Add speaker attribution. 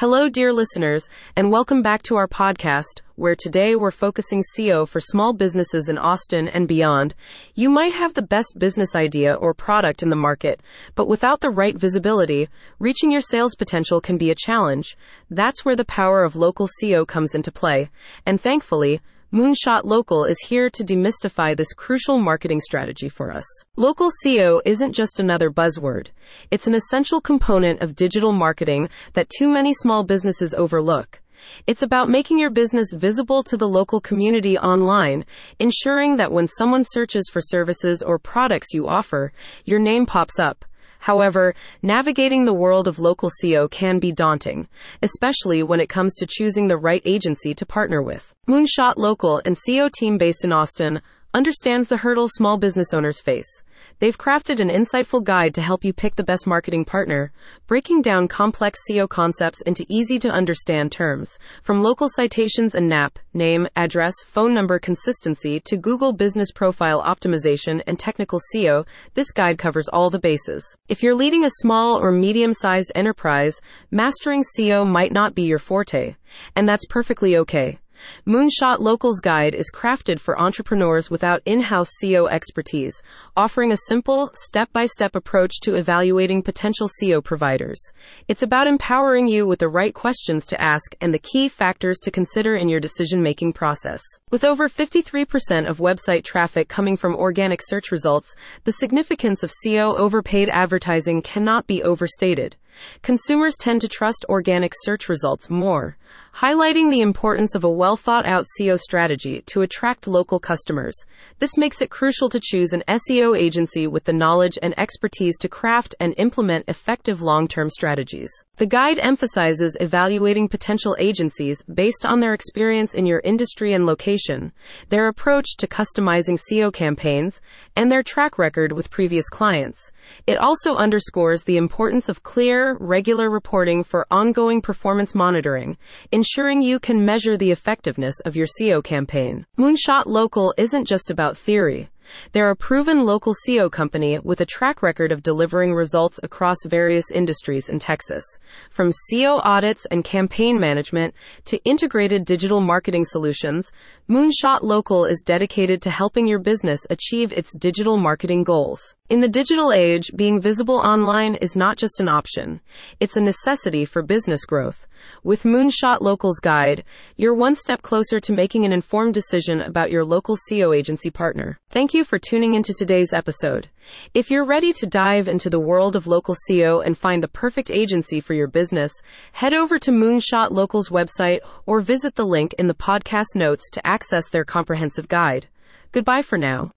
Speaker 1: Hello, dear listeners, and welcome back to our podcast, where today we're focusing SEO for small businesses in Austin and beyond. You might have the best business idea or product in the market, but without the right visibility, reaching your sales potential can be a challenge. That's where the power of local SEO comes into play. And thankfully, Moonshot Local is here to demystify this crucial marketing strategy for us. Local SEO isn't just another buzzword. It's an essential component of digital marketing that too many small businesses overlook. It's about making your business visible to the local community online, ensuring that when someone searches for services or products you offer, your name pops up. However, navigating the world of local SEO can be daunting, especially when it comes to choosing the right agency to partner with. Moonshot Local and SEO team based in Austin understands the hurdles small business owners face. They've crafted an insightful guide to help you pick the best marketing partner, breaking down complex SEO concepts into easy to understand terms. From local citations and NAP, name, address, phone number consistency to Google business profile optimization and technical SEO, this guide covers all the bases. If you're leading a small or medium sized enterprise, mastering SEO might not be your forte, and that's perfectly okay. Moonshot Locals Guide is crafted for entrepreneurs without in house SEO expertise, offering a simple, step by step approach to evaluating potential SEO providers. It's about empowering you with the right questions to ask and the key factors to consider in your decision making process. With over 53% of website traffic coming from organic search results, the significance of SEO overpaid advertising cannot be overstated. Consumers tend to trust organic search results more, highlighting the importance of a well thought out SEO strategy to attract local customers. This makes it crucial to choose an SEO agency with the knowledge and expertise to craft and implement effective long term strategies. The guide emphasizes evaluating potential agencies based on their experience in your industry and location, their approach to customizing SEO campaigns, and their track record with previous clients. It also underscores the importance of clear, regular reporting for ongoing performance monitoring, ensuring you can measure the effectiveness of your SEO campaign. Moonshot Local isn't just about theory. They're a proven local SEO company with a track record of delivering results across various industries in Texas. From SEO audits and campaign management to integrated digital marketing solutions, Moonshot Local is dedicated to helping your business achieve its digital marketing goals. In the digital age, being visible online is not just an option, it's a necessity for business growth. With Moonshot Local's guide, you're one step closer to making an informed decision about your local SEO agency partner. Thank you for tuning into today's episode. If you're ready to dive into the world of local SEO and find the perfect agency for your business, head over to Moonshot Local's website or visit the link in the podcast notes to access their comprehensive guide. Goodbye for now.